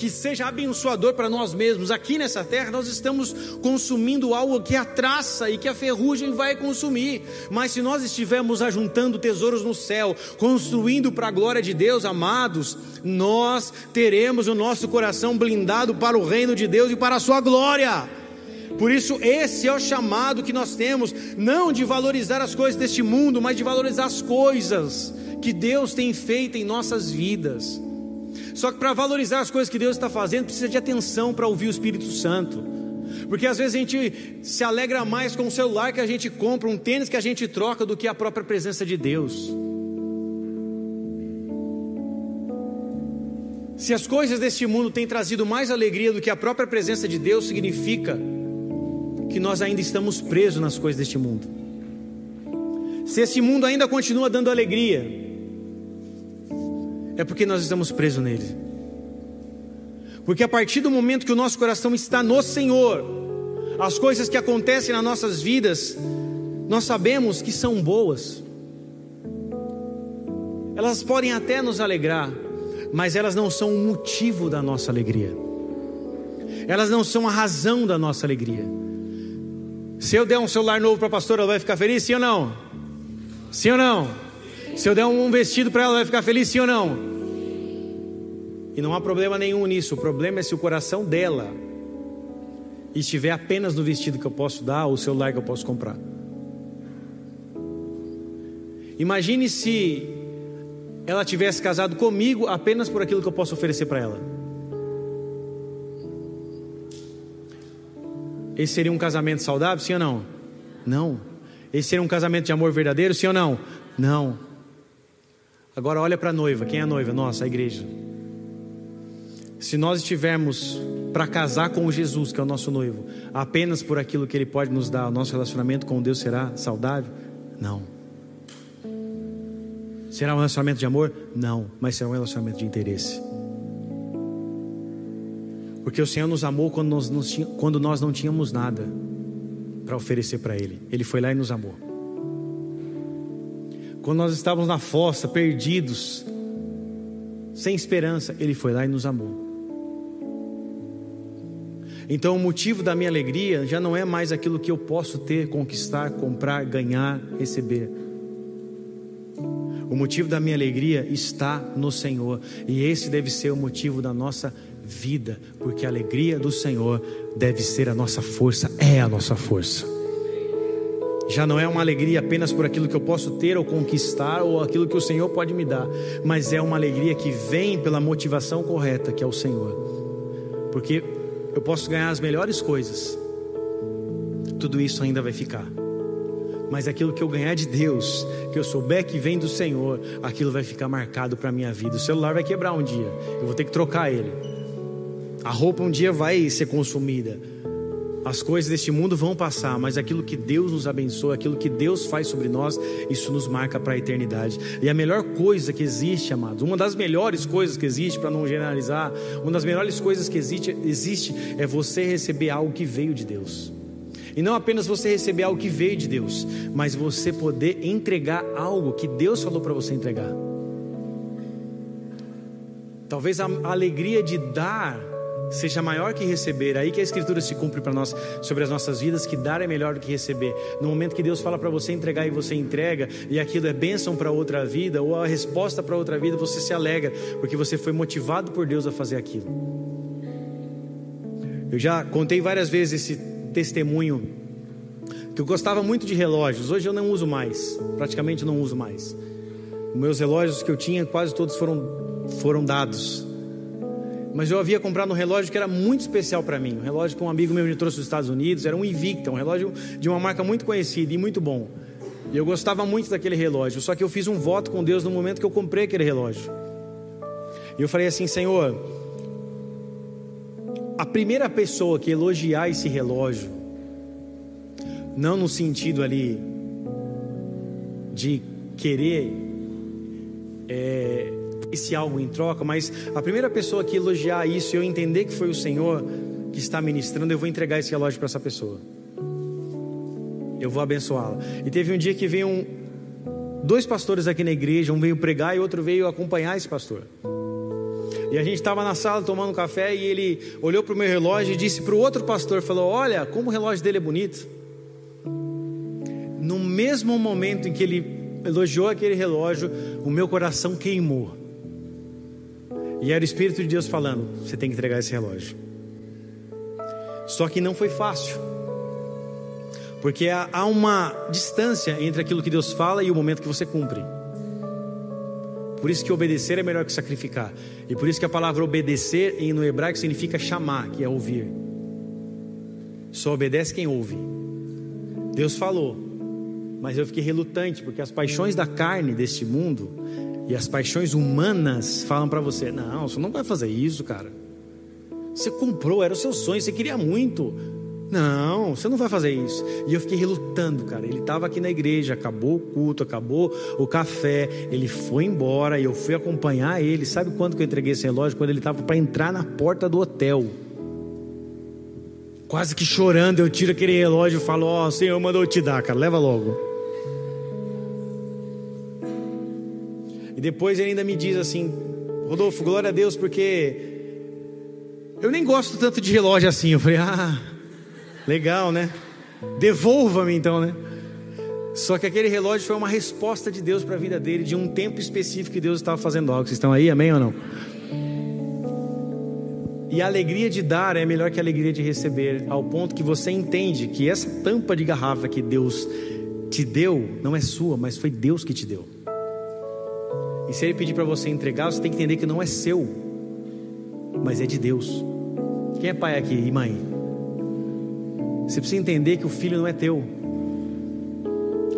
que seja abençoador para nós mesmos. Aqui nessa terra, nós estamos consumindo algo que a traça e que a ferrugem vai consumir. Mas se nós estivermos ajuntando tesouros no céu, construindo para a glória de Deus, amados, nós teremos o nosso coração blindado para o reino de Deus e para a sua glória. Por isso, esse é o chamado que nós temos, não de valorizar as coisas deste mundo, mas de valorizar as coisas que Deus tem feito em nossas vidas. Só que para valorizar as coisas que Deus está fazendo, precisa de atenção para ouvir o Espírito Santo. Porque às vezes a gente se alegra mais com o celular que a gente compra, um tênis que a gente troca, do que a própria presença de Deus. Se as coisas deste mundo têm trazido mais alegria do que a própria presença de Deus, significa que nós ainda estamos presos nas coisas deste mundo. Se esse mundo ainda continua dando alegria, é porque nós estamos presos nele. Porque a partir do momento que o nosso coração está no Senhor, as coisas que acontecem nas nossas vidas nós sabemos que são boas, elas podem até nos alegrar, mas elas não são o motivo da nossa alegria, elas não são a razão da nossa alegria. Se eu der um celular novo para a pastora, ela vai ficar feliz, sim ou não? Sim ou não? Se eu der um vestido para ela, ela vai ficar feliz, sim ou não? E não há problema nenhum nisso, o problema é se o coração dela estiver apenas no vestido que eu posso dar ou o celular que eu posso comprar. Imagine se ela tivesse casado comigo apenas por aquilo que eu posso oferecer para ela. Esse seria um casamento saudável, sim ou não? Não. Esse seria um casamento de amor verdadeiro, sim ou não? Não. Agora olha para a noiva, quem é a noiva? Nossa, a igreja. Se nós estivermos para casar com Jesus, que é o nosso noivo, apenas por aquilo que ele pode nos dar, o nosso relacionamento com Deus será saudável? Não. Será um relacionamento de amor? Não, mas será um relacionamento de interesse. Porque o Senhor nos amou quando nós, quando nós não tínhamos nada para oferecer para Ele. Ele foi lá e nos amou. Quando nós estávamos na fossa, perdidos, sem esperança, Ele foi lá e nos amou. Então, o motivo da minha alegria já não é mais aquilo que eu posso ter, conquistar, comprar, ganhar, receber. O motivo da minha alegria está no Senhor, e esse deve ser o motivo da nossa vida, porque a alegria do Senhor deve ser a nossa força, é a nossa força. Já não é uma alegria apenas por aquilo que eu posso ter ou conquistar ou aquilo que o Senhor pode me dar, mas é uma alegria que vem pela motivação correta, que é o Senhor. Porque eu posso ganhar as melhores coisas, tudo isso ainda vai ficar. Mas aquilo que eu ganhar de Deus, que eu souber que vem do Senhor, aquilo vai ficar marcado para a minha vida. O celular vai quebrar um dia, eu vou ter que trocar ele. A roupa um dia vai ser consumida. As coisas deste mundo vão passar, mas aquilo que Deus nos abençoa, aquilo que Deus faz sobre nós, isso nos marca para a eternidade. E a melhor coisa que existe, amados, uma das melhores coisas que existe, para não generalizar, uma das melhores coisas que existe, existe é você receber algo que veio de Deus. E não apenas você receber algo que veio de Deus, mas você poder entregar algo que Deus falou para você entregar. Talvez a alegria de dar seja maior que receber. Aí que a escritura se cumpre para nós sobre as nossas vidas, que dar é melhor do que receber. No momento que Deus fala para você entregar e você entrega, e aquilo é bênção para outra vida, ou a resposta para outra vida, você se alegra, porque você foi motivado por Deus a fazer aquilo. Eu já contei várias vezes esse testemunho que eu gostava muito de relógios. Hoje eu não uso mais, praticamente não uso mais. Meus relógios que eu tinha, quase todos foram, foram dados mas eu havia comprado um relógio que era muito especial para mim. Um relógio que um amigo meu me trouxe dos Estados Unidos. Era um Invicta, um relógio de uma marca muito conhecida e muito bom. E eu gostava muito daquele relógio. Só que eu fiz um voto com Deus no momento que eu comprei aquele relógio. E eu falei assim: Senhor, a primeira pessoa que elogiar esse relógio, não no sentido ali de querer. Esse algo em troca, mas a primeira pessoa que elogiar isso e eu entender que foi o Senhor que está ministrando, eu vou entregar esse relógio para essa pessoa. Eu vou abençoá-la. E teve um dia que veio um, dois pastores aqui na igreja, um veio pregar e outro veio acompanhar esse pastor. E a gente estava na sala tomando café e ele olhou para o meu relógio e disse para o outro pastor, falou: "Olha, como o relógio dele é bonito". No mesmo momento em que ele elogiou aquele relógio, o meu coração queimou. E era o Espírito de Deus falando: você tem que entregar esse relógio. Só que não foi fácil, porque há uma distância entre aquilo que Deus fala e o momento que você cumpre. Por isso que obedecer é melhor que sacrificar. E por isso que a palavra obedecer no hebraico significa chamar, que é ouvir. Só obedece quem ouve. Deus falou, mas eu fiquei relutante, porque as paixões da carne deste mundo e as paixões humanas falam para você: não, você não vai fazer isso, cara. Você comprou, era o seu sonho, você queria muito. Não, você não vai fazer isso. E eu fiquei relutando, cara. Ele estava aqui na igreja, acabou o culto, acabou o café, ele foi embora e eu fui acompanhar ele. Sabe quando que eu entreguei esse relógio? Quando ele estava para entrar na porta do hotel. quase que chorando, eu tiro aquele relógio e falo: Ó, oh, o Senhor mandou te dar, cara, leva logo. E depois ele ainda me diz assim: Rodolfo, glória a Deus, porque eu nem gosto tanto de relógio assim. Eu falei: Ah, legal, né? Devolva-me então, né? Só que aquele relógio foi uma resposta de Deus para a vida dele, de um tempo específico que Deus estava fazendo algo. Vocês estão aí, amém ou não? E a alegria de dar é melhor que a alegria de receber, ao ponto que você entende que essa tampa de garrafa que Deus te deu não é sua, mas foi Deus que te deu. E se Ele pedir para você entregar, você tem que entender que não é seu, mas é de Deus. Quem é pai aqui e mãe? Você precisa entender que o filho não é teu,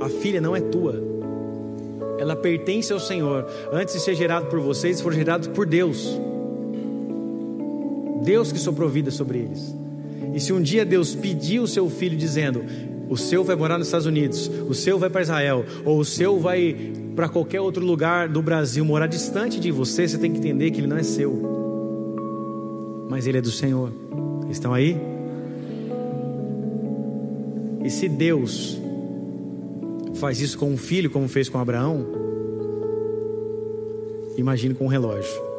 a filha não é tua, ela pertence ao Senhor. Antes de ser gerado por vocês, foram gerados por Deus. Deus que soprou vida sobre eles. E se um dia Deus pedir o seu filho dizendo: o seu vai morar nos Estados Unidos, o seu vai para Israel, ou o seu vai para qualquer outro lugar do Brasil, morar distante de você, você tem que entender que ele não é seu, mas ele é do Senhor. Estão aí? E se Deus faz isso com um filho, como fez com Abraão, imagine com um relógio.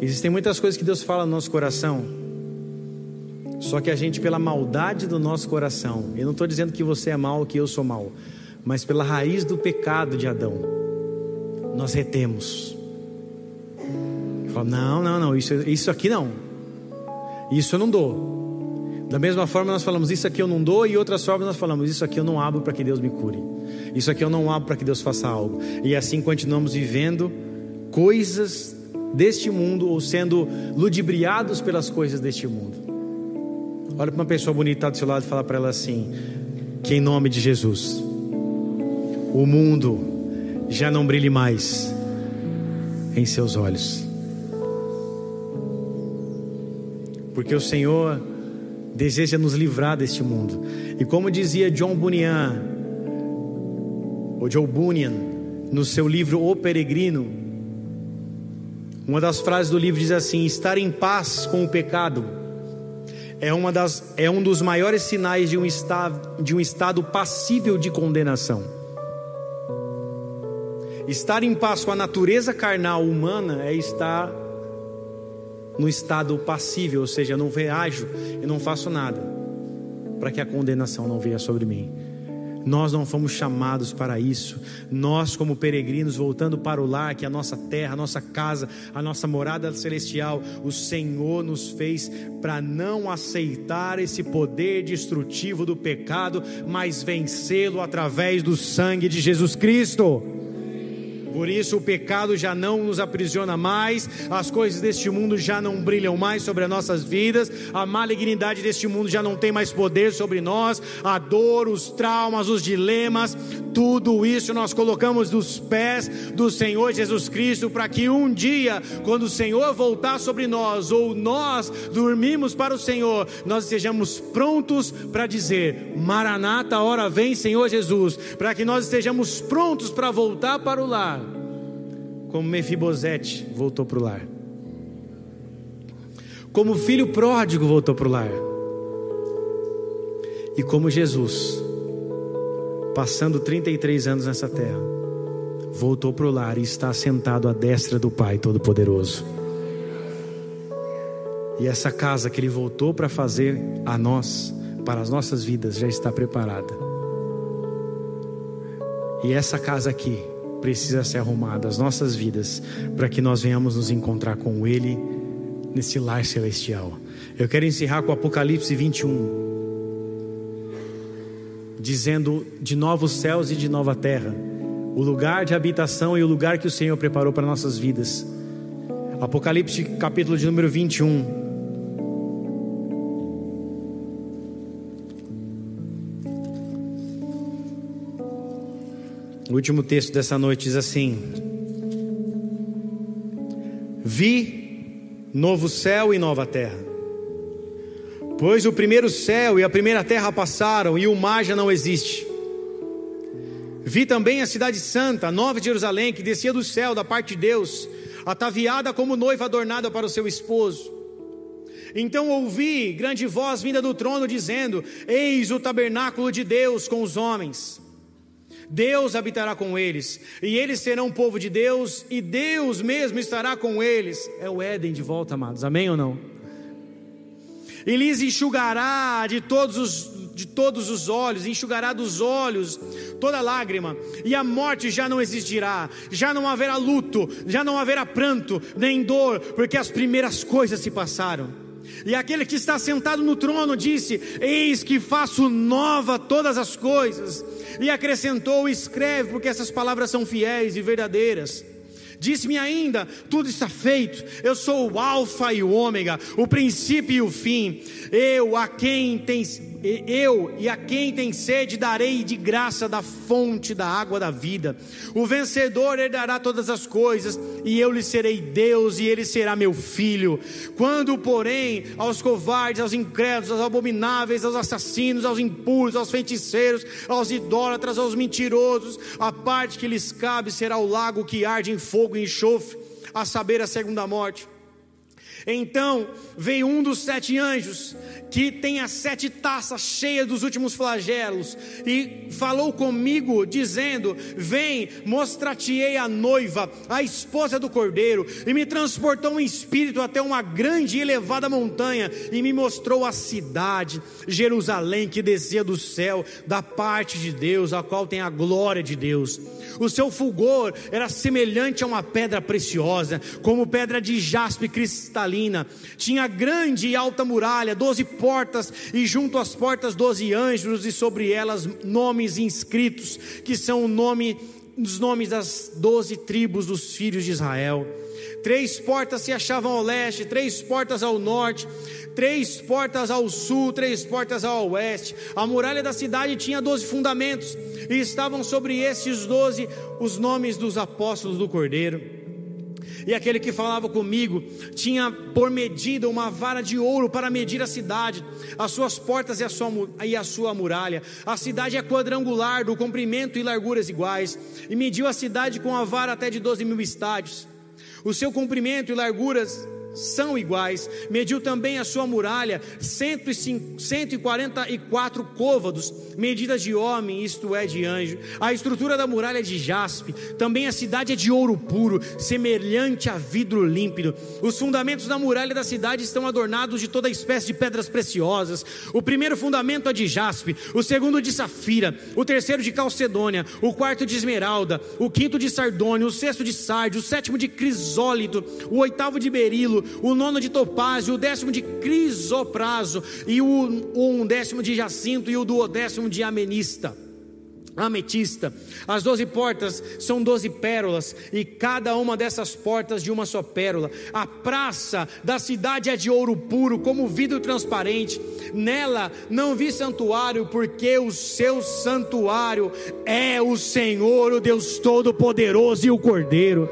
Existem muitas coisas que Deus fala no nosso coração, só que a gente, pela maldade do nosso coração, eu não estou dizendo que você é mal, que eu sou mal, mas pela raiz do pecado de Adão, nós retemos. Fala, não, não, não, isso, isso aqui não, isso eu não dou. Da mesma forma, nós falamos isso aqui eu não dou, e outras formas nós falamos isso aqui eu não abro para que Deus me cure, isso aqui eu não abro para que Deus faça algo, e assim continuamos vivendo coisas deste mundo ou sendo ludibriados pelas coisas deste mundo. Olha para uma pessoa bonita do seu lado e fala para ela assim: que em nome de Jesus, o mundo já não brilhe mais em seus olhos. Porque o Senhor deseja nos livrar deste mundo. E como dizia John Bunyan, ou Joe Bunyan, no seu livro O Peregrino, uma das frases do livro diz assim: estar em paz com o pecado é, uma das, é um dos maiores sinais de um, estado, de um estado passível de condenação. Estar em paz com a natureza carnal humana é estar no estado passível, ou seja, eu não reajo e não faço nada para que a condenação não venha sobre mim. Nós não fomos chamados para isso. Nós, como peregrinos, voltando para o lar, que é a nossa terra, a nossa casa, a nossa morada celestial, o Senhor nos fez para não aceitar esse poder destrutivo do pecado, mas vencê-lo através do sangue de Jesus Cristo. Por isso o pecado já não nos aprisiona mais, as coisas deste mundo já não brilham mais sobre as nossas vidas, a malignidade deste mundo já não tem mais poder sobre nós, a dor, os traumas, os dilemas, tudo isso nós colocamos dos pés do Senhor Jesus Cristo, para que um dia, quando o Senhor voltar sobre nós, ou nós dormimos para o Senhor, nós estejamos prontos para dizer: Maranata, hora vem, Senhor Jesus, para que nós estejamos prontos para voltar para o lar como Mefibosete voltou para o lar, como o filho pródigo voltou para o lar, e como Jesus, passando 33 anos nessa terra, voltou para o lar e está sentado à destra do Pai Todo-Poderoso. E essa casa que ele voltou para fazer a nós, para as nossas vidas, já está preparada. E essa casa aqui precisa ser arrumada, as nossas vidas, para que nós venhamos nos encontrar com Ele nesse lar celestial. Eu quero encerrar com Apocalipse 21, dizendo de novos céus e de nova terra, o lugar de habitação e o lugar que o Senhor preparou para nossas vidas. Apocalipse capítulo de número 21. O último texto dessa noite diz assim: Vi novo céu e nova terra. Pois o primeiro céu e a primeira terra passaram e o mar já não existe. Vi também a cidade santa, a nova Jerusalém, que descia do céu da parte de Deus, ataviada como noiva adornada para o seu esposo. Então ouvi grande voz vinda do trono dizendo: Eis o tabernáculo de Deus com os homens. Deus habitará com eles, e eles serão povo de Deus, e Deus mesmo estará com eles. É o Éden de volta, amados. Amém ou não? E lhes enxugará de todos os de todos os olhos, enxugará dos olhos toda lágrima, e a morte já não existirá, já não haverá luto, já não haverá pranto, nem dor, porque as primeiras coisas se passaram. E aquele que está sentado no trono disse: Eis que faço nova todas as coisas. E acrescentou: Escreve, porque essas palavras são fiéis e verdadeiras. Disse-me ainda: Tudo está feito. Eu sou o Alfa e o Ômega, o princípio e o fim. Eu a quem tem eu e a quem tem sede darei de graça da fonte da água da vida. O vencedor herdará todas as coisas, e eu lhe serei Deus, e ele será meu filho. Quando, porém, aos covardes, aos incrédulos, aos abomináveis, aos assassinos, aos impuros, aos feiticeiros, aos idólatras, aos mentirosos, a parte que lhes cabe será o lago que arde em fogo e enxofre, a saber, a segunda morte. Então veio um dos sete anjos, que tem as sete taças cheias dos últimos flagelos, e falou comigo, dizendo: Vem, mostrar-te-ei a noiva, a esposa do cordeiro, e me transportou em espírito até uma grande e elevada montanha, e me mostrou a cidade, Jerusalém, que descia do céu, da parte de Deus, a qual tem a glória de Deus. O seu fulgor era semelhante a uma pedra preciosa, como pedra de jaspe cristalina. Tinha grande e alta muralha, doze portas, e junto às portas doze anjos, e sobre elas nomes inscritos, que são o nome, os nomes das doze tribos dos filhos de Israel. Três portas se achavam ao leste, três portas ao norte, três portas ao sul, três portas ao oeste. A muralha da cidade tinha doze fundamentos, e estavam sobre estes doze os nomes dos apóstolos do Cordeiro. E aquele que falava comigo tinha por medida uma vara de ouro para medir a cidade, as suas portas e a sua, e a sua muralha. A cidade é quadrangular, do comprimento e larguras iguais, e mediu a cidade com a vara até de doze mil estádios. O seu comprimento e larguras são iguais. Mediu também a sua muralha, 144 côvados, medidas de homem, isto é, de anjo. A estrutura da muralha é de jaspe, também a cidade é de ouro puro, semelhante a vidro límpido. Os fundamentos da muralha da cidade estão adornados de toda espécie de pedras preciosas. O primeiro fundamento é de jaspe, o segundo de safira, o terceiro de calcedônia, o quarto de esmeralda, o quinto de sardônio, o sexto de sardio, o sétimo de crisólito, o oitavo de berilo, o nono de topázio, o décimo de crisopraso, e o um décimo de jacinto, e o duodécimo de amenista ametista. As doze portas são doze pérolas, e cada uma dessas portas de uma só pérola. A praça da cidade é de ouro puro, como vidro transparente. Nela não vi santuário, porque o seu santuário é o Senhor, o Deus Todo-Poderoso e o Cordeiro.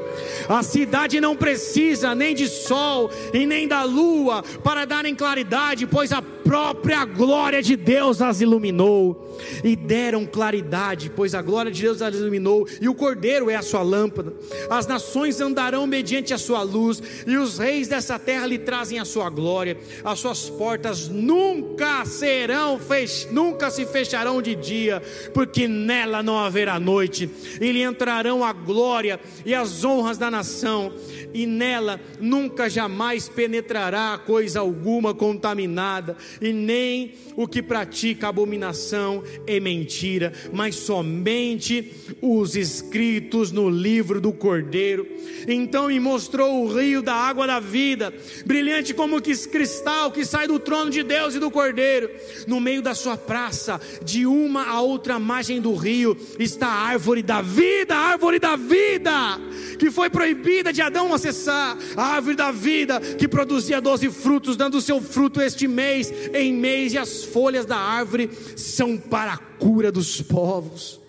A cidade não precisa nem de sol e nem da lua para darem claridade, pois a própria glória de Deus as iluminou e deram claridade, pois a glória de Deus as iluminou e o cordeiro é a sua lâmpada. As nações andarão mediante a sua luz e os reis dessa terra lhe trazem a sua glória. As suas portas nunca serão fech... nunca se fecharão de dia, porque nela não haverá noite. E lhe entrarão a glória e as honras da nação e nela nunca jamais penetrará coisa alguma contaminada, e nem o que pratica abominação e mentira, mas somente os escritos no livro do Cordeiro. Então me mostrou o rio da água da vida, brilhante como que cristal que sai do trono de Deus e do Cordeiro. No meio da sua praça, de uma a outra margem do rio, está a árvore da vida, a árvore da vida, que foi proibida de Adão acessar, a árvore da vida que produzia doze frutos, dando seu fruto este mês em mês, e as folhas da árvore são para a cura dos povos.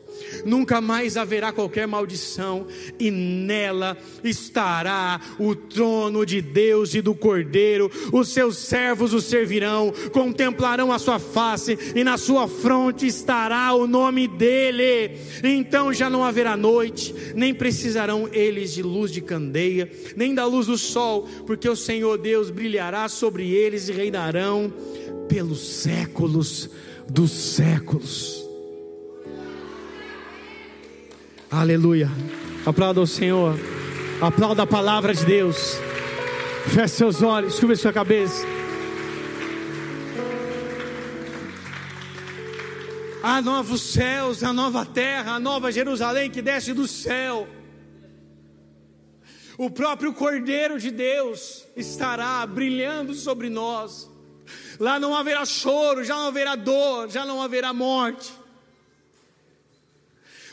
Nunca mais haverá qualquer maldição, e nela estará o trono de Deus e do Cordeiro. Os seus servos o servirão, contemplarão a sua face, e na sua fronte estará o nome dele. Então já não haverá noite, nem precisarão eles de luz de candeia, nem da luz do sol, porque o Senhor Deus brilhará sobre eles e reinarão pelos séculos dos séculos. Aleluia. Aplauda o Senhor. Aplauda a palavra de Deus. Feche seus olhos, curva sua cabeça. Há novos céus, a nova terra, a nova Jerusalém que desce do céu. O próprio Cordeiro de Deus estará brilhando sobre nós. Lá não haverá choro, já não haverá dor, já não haverá morte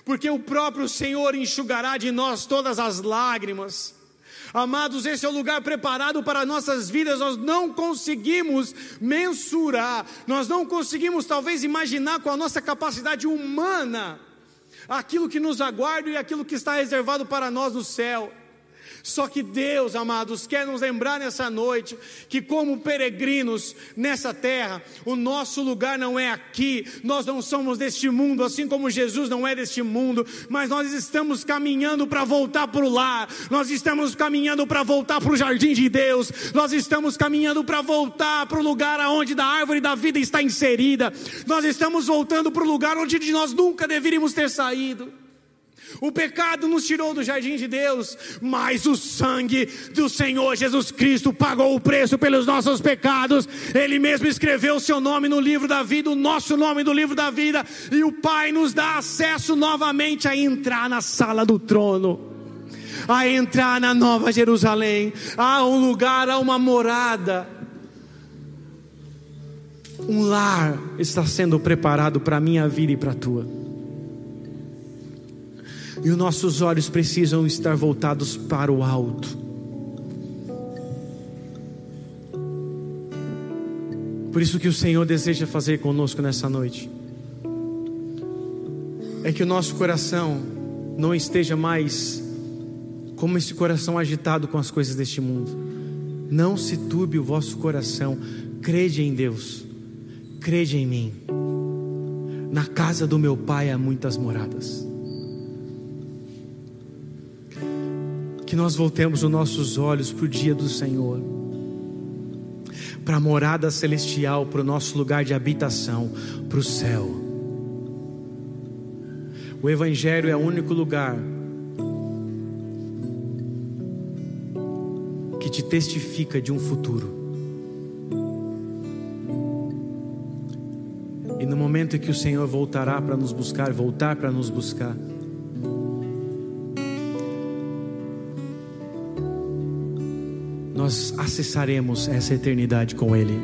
porque o próprio Senhor enxugará de nós todas as lágrimas. Amados, esse é o lugar preparado para nossas vidas, nós não conseguimos mensurar, nós não conseguimos talvez imaginar com a nossa capacidade humana aquilo que nos aguarda e aquilo que está reservado para nós no céu. Só que Deus, amados, quer nos lembrar nessa noite que, como peregrinos nessa terra, o nosso lugar não é aqui, nós não somos deste mundo, assim como Jesus não é deste mundo, mas nós estamos caminhando para voltar para o lar, nós estamos caminhando para voltar para o jardim de Deus, nós estamos caminhando para voltar para o lugar onde da árvore da vida está inserida, nós estamos voltando para o lugar onde nós nunca deveríamos ter saído. O pecado nos tirou do jardim de Deus, mas o sangue do Senhor Jesus Cristo pagou o preço pelos nossos pecados. Ele mesmo escreveu o seu nome no livro da vida, o nosso nome no livro da vida, e o Pai nos dá acesso novamente a entrar na sala do trono. A entrar na Nova Jerusalém, há um lugar, há uma morada, um lar está sendo preparado para a minha vida e para a tua. E os nossos olhos precisam estar voltados para o alto. Por isso que o Senhor deseja fazer conosco nessa noite. É que o nosso coração não esteja mais como esse coração agitado com as coisas deste mundo. Não se turbe o vosso coração. Crede em Deus. Crede em mim. Na casa do meu pai há muitas moradas. Que nós voltemos os nossos olhos para o dia do Senhor, para a morada celestial, para o nosso lugar de habitação, para o céu. O Evangelho é o único lugar que te testifica de um futuro. E no momento em que o Senhor voltará para nos buscar, voltar para nos buscar, nós acessaremos essa eternidade com Ele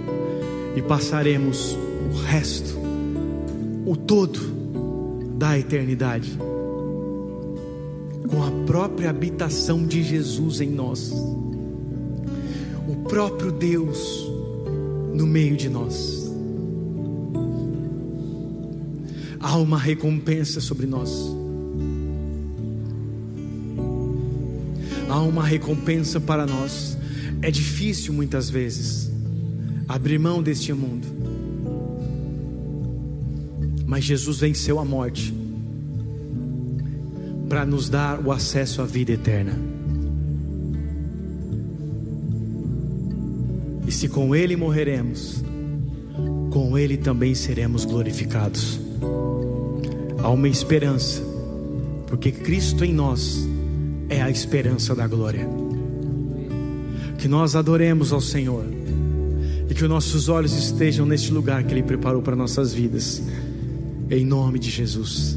e passaremos o resto, o todo da eternidade com a própria habitação de Jesus em nós, o próprio Deus no meio de nós. Há uma recompensa sobre nós. Há uma recompensa para nós é difícil muitas vezes abrir mão deste mundo. Mas Jesus venceu a morte para nos dar o acesso à vida eterna. E se com Ele morreremos, com Ele também seremos glorificados. Há uma esperança, porque Cristo em nós é a esperança da glória que nós adoremos ao Senhor e que os nossos olhos estejam neste lugar que Ele preparou para nossas vidas, em nome de Jesus.